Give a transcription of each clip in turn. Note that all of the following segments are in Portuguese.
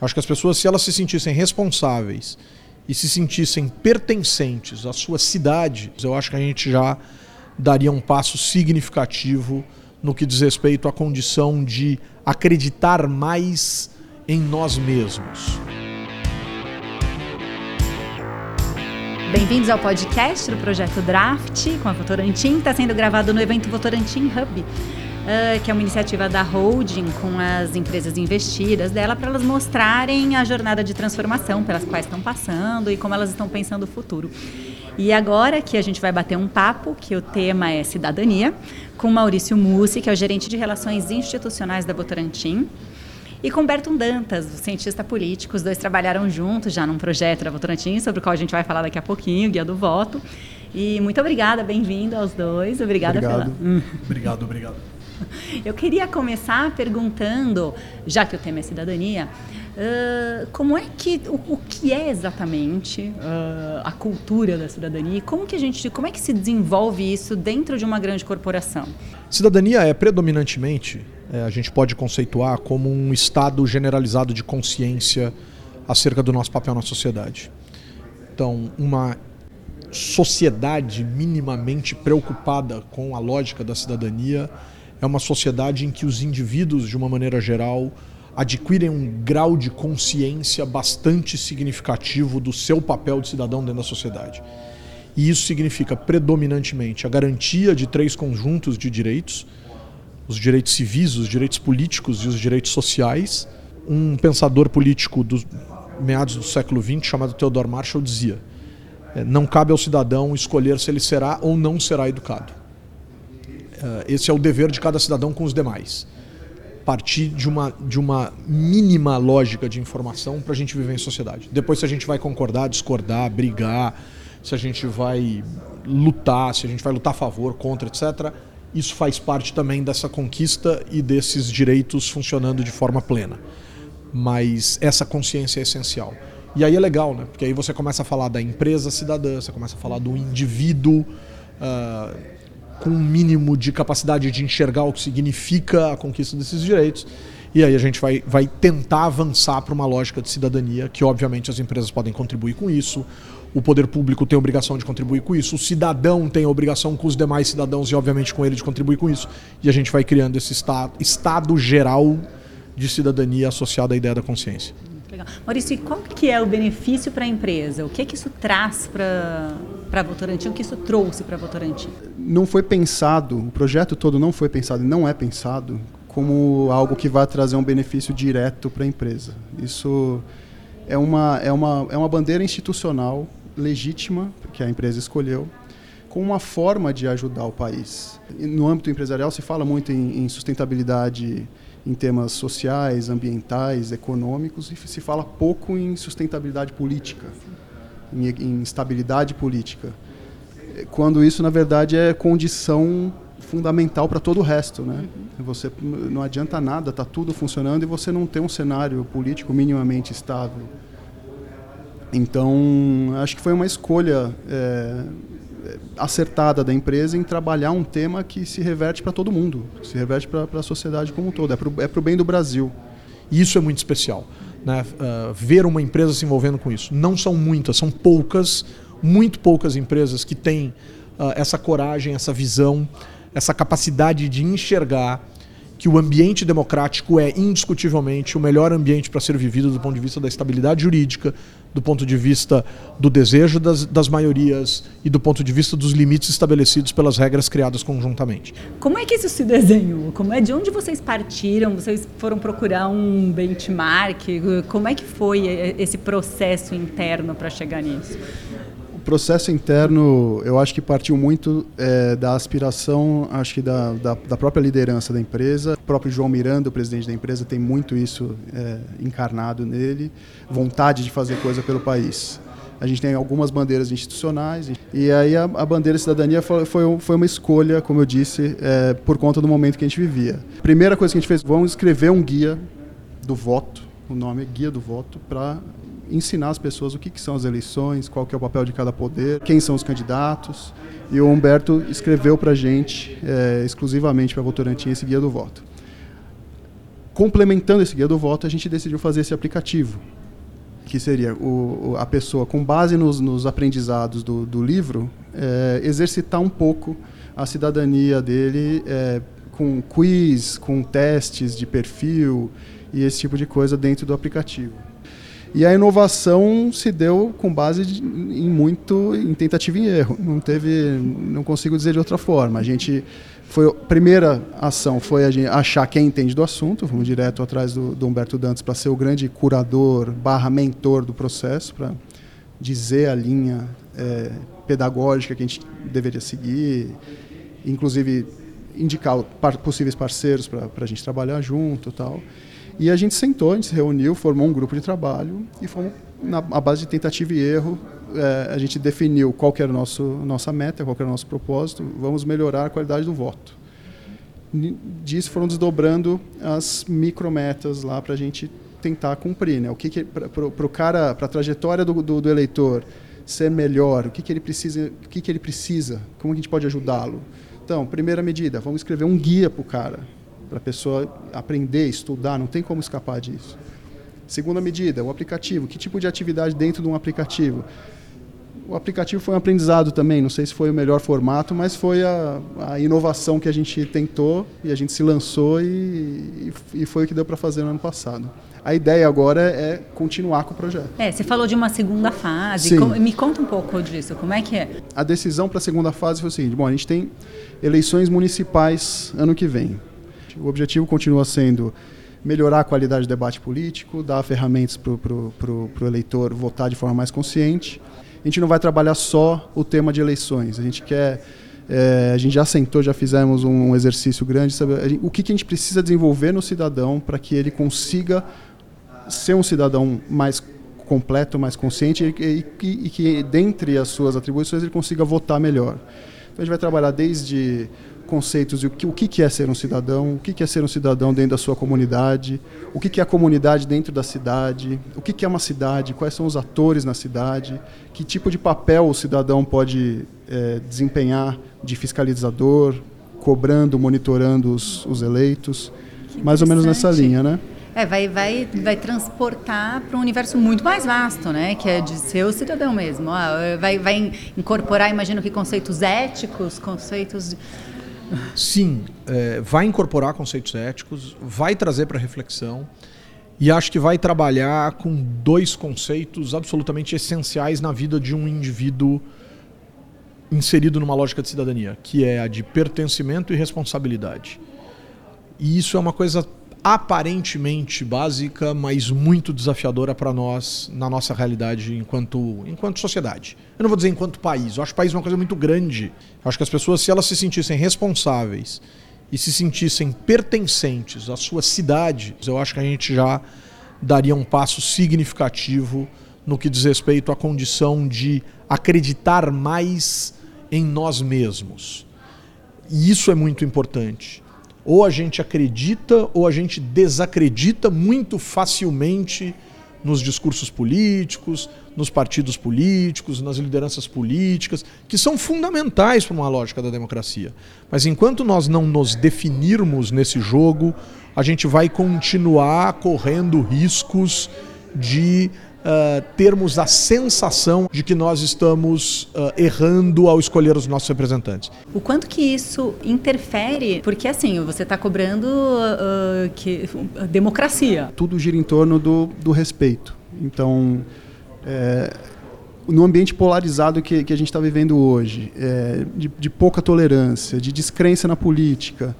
Acho que as pessoas, se elas se sentissem responsáveis e se sentissem pertencentes à sua cidade, eu acho que a gente já daria um passo significativo no que diz respeito à condição de acreditar mais em nós mesmos. Bem-vindos ao podcast do Projeto Draft com a Votorantim. Está sendo gravado no evento Votorantim Hub, uh, que é uma iniciativa da holding com as empresas investidas dela para elas mostrarem a jornada de transformação pelas quais estão passando e como elas estão pensando o futuro. E agora que a gente vai bater um papo, que o tema é cidadania, com Maurício Mussi, que é o gerente de relações institucionais da Votorantim, e com Berton Dantas, o cientista político. Os dois trabalharam juntos já num projeto da Votorantim, sobre o qual a gente vai falar daqui a pouquinho, Guia do Voto. E muito obrigada, bem-vindo aos dois. Obrigada obrigado. pela. Obrigado, obrigado. Eu queria começar perguntando, já que o tema é cidadania, uh, como é que o, o que é exatamente uh, a cultura da cidadania? Como que a gente, como é que se desenvolve isso dentro de uma grande corporação? Cidadania é predominantemente, é, a gente pode conceituar como um estado generalizado de consciência acerca do nosso papel na sociedade. Então, uma sociedade minimamente preocupada com a lógica da cidadania é uma sociedade em que os indivíduos, de uma maneira geral, adquirem um grau de consciência bastante significativo do seu papel de cidadão dentro da sociedade. E isso significa predominantemente a garantia de três conjuntos de direitos: os direitos civis, os direitos políticos e os direitos sociais. Um pensador político dos meados do século XX, chamado Theodore Marshall, dizia: é, não cabe ao cidadão escolher se ele será ou não será educado. Uh, esse é o dever de cada cidadão com os demais. Partir de uma, de uma mínima lógica de informação para a gente viver em sociedade. Depois, se a gente vai concordar, discordar, brigar, se a gente vai lutar, se a gente vai lutar a favor, contra, etc., isso faz parte também dessa conquista e desses direitos funcionando de forma plena. Mas essa consciência é essencial. E aí é legal, né? Porque aí você começa a falar da empresa cidadã, você começa a falar do indivíduo. Uh, com um mínimo de capacidade de enxergar o que significa a conquista desses direitos. E aí a gente vai, vai tentar avançar para uma lógica de cidadania, que obviamente as empresas podem contribuir com isso, o poder público tem a obrigação de contribuir com isso, o cidadão tem a obrigação com os demais cidadãos e obviamente com ele de contribuir com isso. E a gente vai criando esse estado, estado geral de cidadania associado à ideia da consciência. Legal. Maurício, e qual que é o benefício para a empresa? O que é que isso traz para a Votorantim? O que isso trouxe para Votorantim? Não foi pensado, o projeto todo não foi pensado e não é pensado como algo que vai trazer um benefício direto para a empresa. Isso é uma, é, uma, é uma bandeira institucional legítima que a empresa escolheu com uma forma de ajudar o país. No âmbito empresarial se fala muito em, em sustentabilidade em temas sociais, ambientais, econômicos, e se fala pouco em sustentabilidade política, em, em estabilidade política. Quando isso, na verdade, é condição fundamental para todo o resto, né? Você não adianta nada, tá tudo funcionando e você não tem um cenário político minimamente estável. Então, acho que foi uma escolha é, acertada da empresa em trabalhar um tema que se reverte para todo mundo, se reverte para a sociedade como um todo, é para o é bem do Brasil. E isso é muito especial, né? Uh, ver uma empresa se envolvendo com isso. Não são muitas, são poucas, muito poucas empresas que têm uh, essa coragem, essa visão, essa capacidade de enxergar que o ambiente democrático é indiscutivelmente o melhor ambiente para ser vivido do ponto de vista da estabilidade jurídica, do ponto de vista do desejo das, das maiorias e do ponto de vista dos limites estabelecidos pelas regras criadas conjuntamente. Como é que isso se desenhou? Como é de onde vocês partiram? Vocês foram procurar um benchmark? Como é que foi esse processo interno para chegar nisso? Processo interno, eu acho que partiu muito é, da aspiração, acho que da, da, da, própria liderança da empresa. O próprio João Miranda, o presidente da empresa, tem muito isso é, encarnado nele, vontade de fazer coisa pelo país. A gente tem algumas bandeiras institucionais e aí a, a bandeira cidadania foi, foi, uma escolha, como eu disse, é, por conta do momento que a gente vivia. Primeira coisa que a gente fez, vamos escrever um guia do voto, o nome é Guia do Voto, para ensinar as pessoas o que, que, são as eleições, qual que é o papel de cada poder, quem são os candidatos. E o Humberto escreveu para a gente, é, exclusivamente para a Votorantim, esse guia do voto. complementando esse guia do voto, a gente decidiu fazer esse aplicativo, que seria o, a pessoa, com base nos, nos aprendizados do, do livro, é, exercitar um pouco a cidadania dele é, com quiz, com testes de perfil e esse tipo de coisa dentro do aplicativo. E a inovação se deu com base de, em muito em tentativa e erro. Não teve, não consigo dizer de outra forma. A gente foi a primeira ação foi a gente achar quem entende do assunto, vamos direto atrás do, do Humberto Dantas para ser o grande curador barra mentor do processo, para dizer a linha é, pedagógica que a gente deveria seguir, inclusive indicar possíveis parceiros para a gente trabalhar junto tal. E a gente sentou, a gente se reuniu, formou um grupo de trabalho e fomos, na base de tentativa e erro, é, a gente definiu qual que era a nosso, nossa meta, qual que era o nosso propósito, vamos melhorar a qualidade do voto. Disso foram desdobrando as micrometas lá para a gente tentar cumprir. Né? O que, que para o cara, para a trajetória do, do, do, eleitor ser melhor, o que, que ele precisa, o que, que ele precisa, como a gente pode ajudá-lo. Então, primeira medida, vamos escrever um guia para o cara para a pessoa aprender, estudar, não tem como escapar disso. Segunda medida, o aplicativo. Que tipo de atividade dentro de um aplicativo? O aplicativo foi um aprendizado também, não sei se foi o melhor formato, mas foi a, a inovação que a gente tentou e a gente se lançou e, e foi o que deu para fazer no ano passado. A ideia agora é continuar com o projeto. É, você falou de uma segunda fase. Sim. Me conta um pouco disso, como é que é? A decisão para a segunda fase foi o seguinte: bom, a gente tem eleições municipais ano que vem. O objetivo continua sendo melhorar a qualidade do debate político, dar ferramentas para o eleitor votar de forma mais consciente. A gente não vai trabalhar só o tema de eleições. A gente quer. É, a gente já sentou, já fizemos um exercício grande saber o que, que a gente precisa desenvolver no cidadão para que ele consiga ser um cidadão mais completo, mais consciente e, e, e que, dentre as suas atribuições, ele consiga votar melhor. Então a gente vai trabalhar desde conceitos de o que, o que é ser um cidadão, o que é ser um cidadão dentro da sua comunidade, o que é a comunidade dentro da cidade, o que é uma cidade, quais são os atores na cidade, que tipo de papel o cidadão pode é, desempenhar de fiscalizador, cobrando, monitorando os, os eleitos, mais ou menos nessa linha, né? É, vai, vai, vai transportar para um universo muito mais vasto, né? Que é de ser o cidadão mesmo. Ah, vai, vai incorporar, imagino que conceitos éticos, conceitos Sim, é, vai incorporar conceitos éticos, vai trazer para reflexão e acho que vai trabalhar com dois conceitos absolutamente essenciais na vida de um indivíduo inserido numa lógica de cidadania, que é a de pertencimento e responsabilidade. E isso é uma coisa aparentemente básica, mas muito desafiadora para nós na nossa realidade enquanto, enquanto sociedade. Eu não vou dizer enquanto país, eu acho o país uma coisa muito grande. Eu acho que as pessoas, se elas se sentissem responsáveis e se sentissem pertencentes à sua cidade, eu acho que a gente já daria um passo significativo no que diz respeito à condição de acreditar mais em nós mesmos. E isso é muito importante. Ou a gente acredita ou a gente desacredita muito facilmente nos discursos políticos, nos partidos políticos, nas lideranças políticas, que são fundamentais para uma lógica da democracia. Mas enquanto nós não nos definirmos nesse jogo, a gente vai continuar correndo riscos de uh, termos a sensação de que nós estamos uh, errando ao escolher os nossos representantes. O quanto que isso interfere? Porque assim, você está cobrando uh, que, democracia. Tudo gira em torno do, do respeito. Então, é, no ambiente polarizado que, que a gente está vivendo hoje, é, de, de, pouca tolerância, de descrença na política,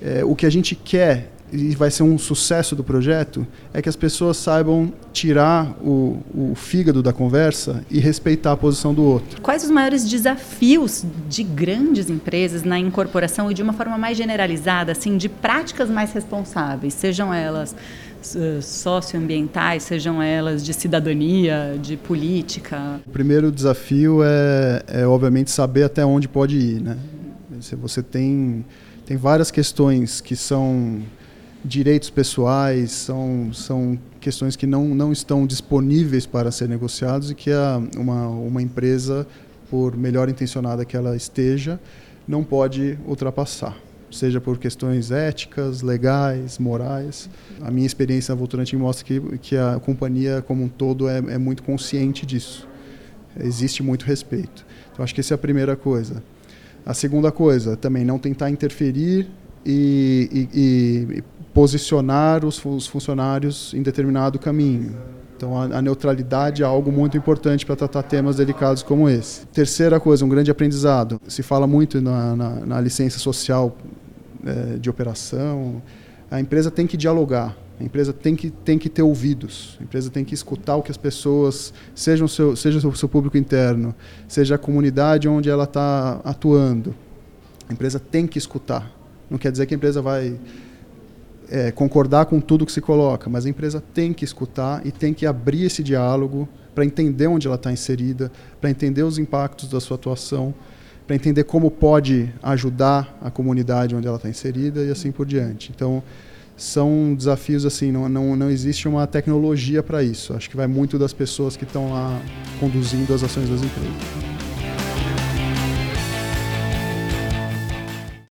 é, o que a gente quer e vai ser um sucesso do projeto é que as pessoas saibam tirar o, o fígado da conversa e respeitar a posição do outro. Quais os maiores desafios de grandes empresas na incorporação e de uma forma mais generalizada, assim, de práticas mais responsáveis, sejam elas socioambientais, sejam elas de cidadania, de política? O primeiro desafio é, é obviamente saber até onde pode ir, né? Se você tem tem várias questões que são direitos pessoais, são, são questões que não, não estão disponíveis para ser negociados e que a, uma, uma empresa, por melhor intencionada que ela esteja, não pode ultrapassar. seja por questões éticas, legais, morais. A minha experiência na Votorantim mostra que, que a companhia como um todo é, é muito consciente disso. Existe muito respeito. Então acho que essa é a primeira coisa. A segunda coisa, também não tentar interferir e, e, e posicionar os, os, funcionários em determinado caminho. Então, a, a neutralidade é algo muito importante para tratar temas delicados como esse. Terceira coisa, um grande aprendizado. Se fala muito na, na, na licença social é, de operação. A empresa tem que dialogar. A empresa tem que, tem que ter ouvidos, a empresa tem que escutar o que as pessoas, seja o seu, seja o seu público interno, seja a comunidade onde ela está atuando. A empresa tem que escutar. Não quer dizer que a empresa vai é, concordar com tudo que se coloca, mas a empresa tem que escutar e tem que abrir esse diálogo para entender onde ela está inserida, para entender os impactos da sua atuação, para entender como pode ajudar a comunidade onde ela está inserida e assim por diante. Então, são desafios assim, não, não, não existe uma tecnologia para isso. Acho que vai muito das pessoas que estão lá conduzindo as ações das empresas.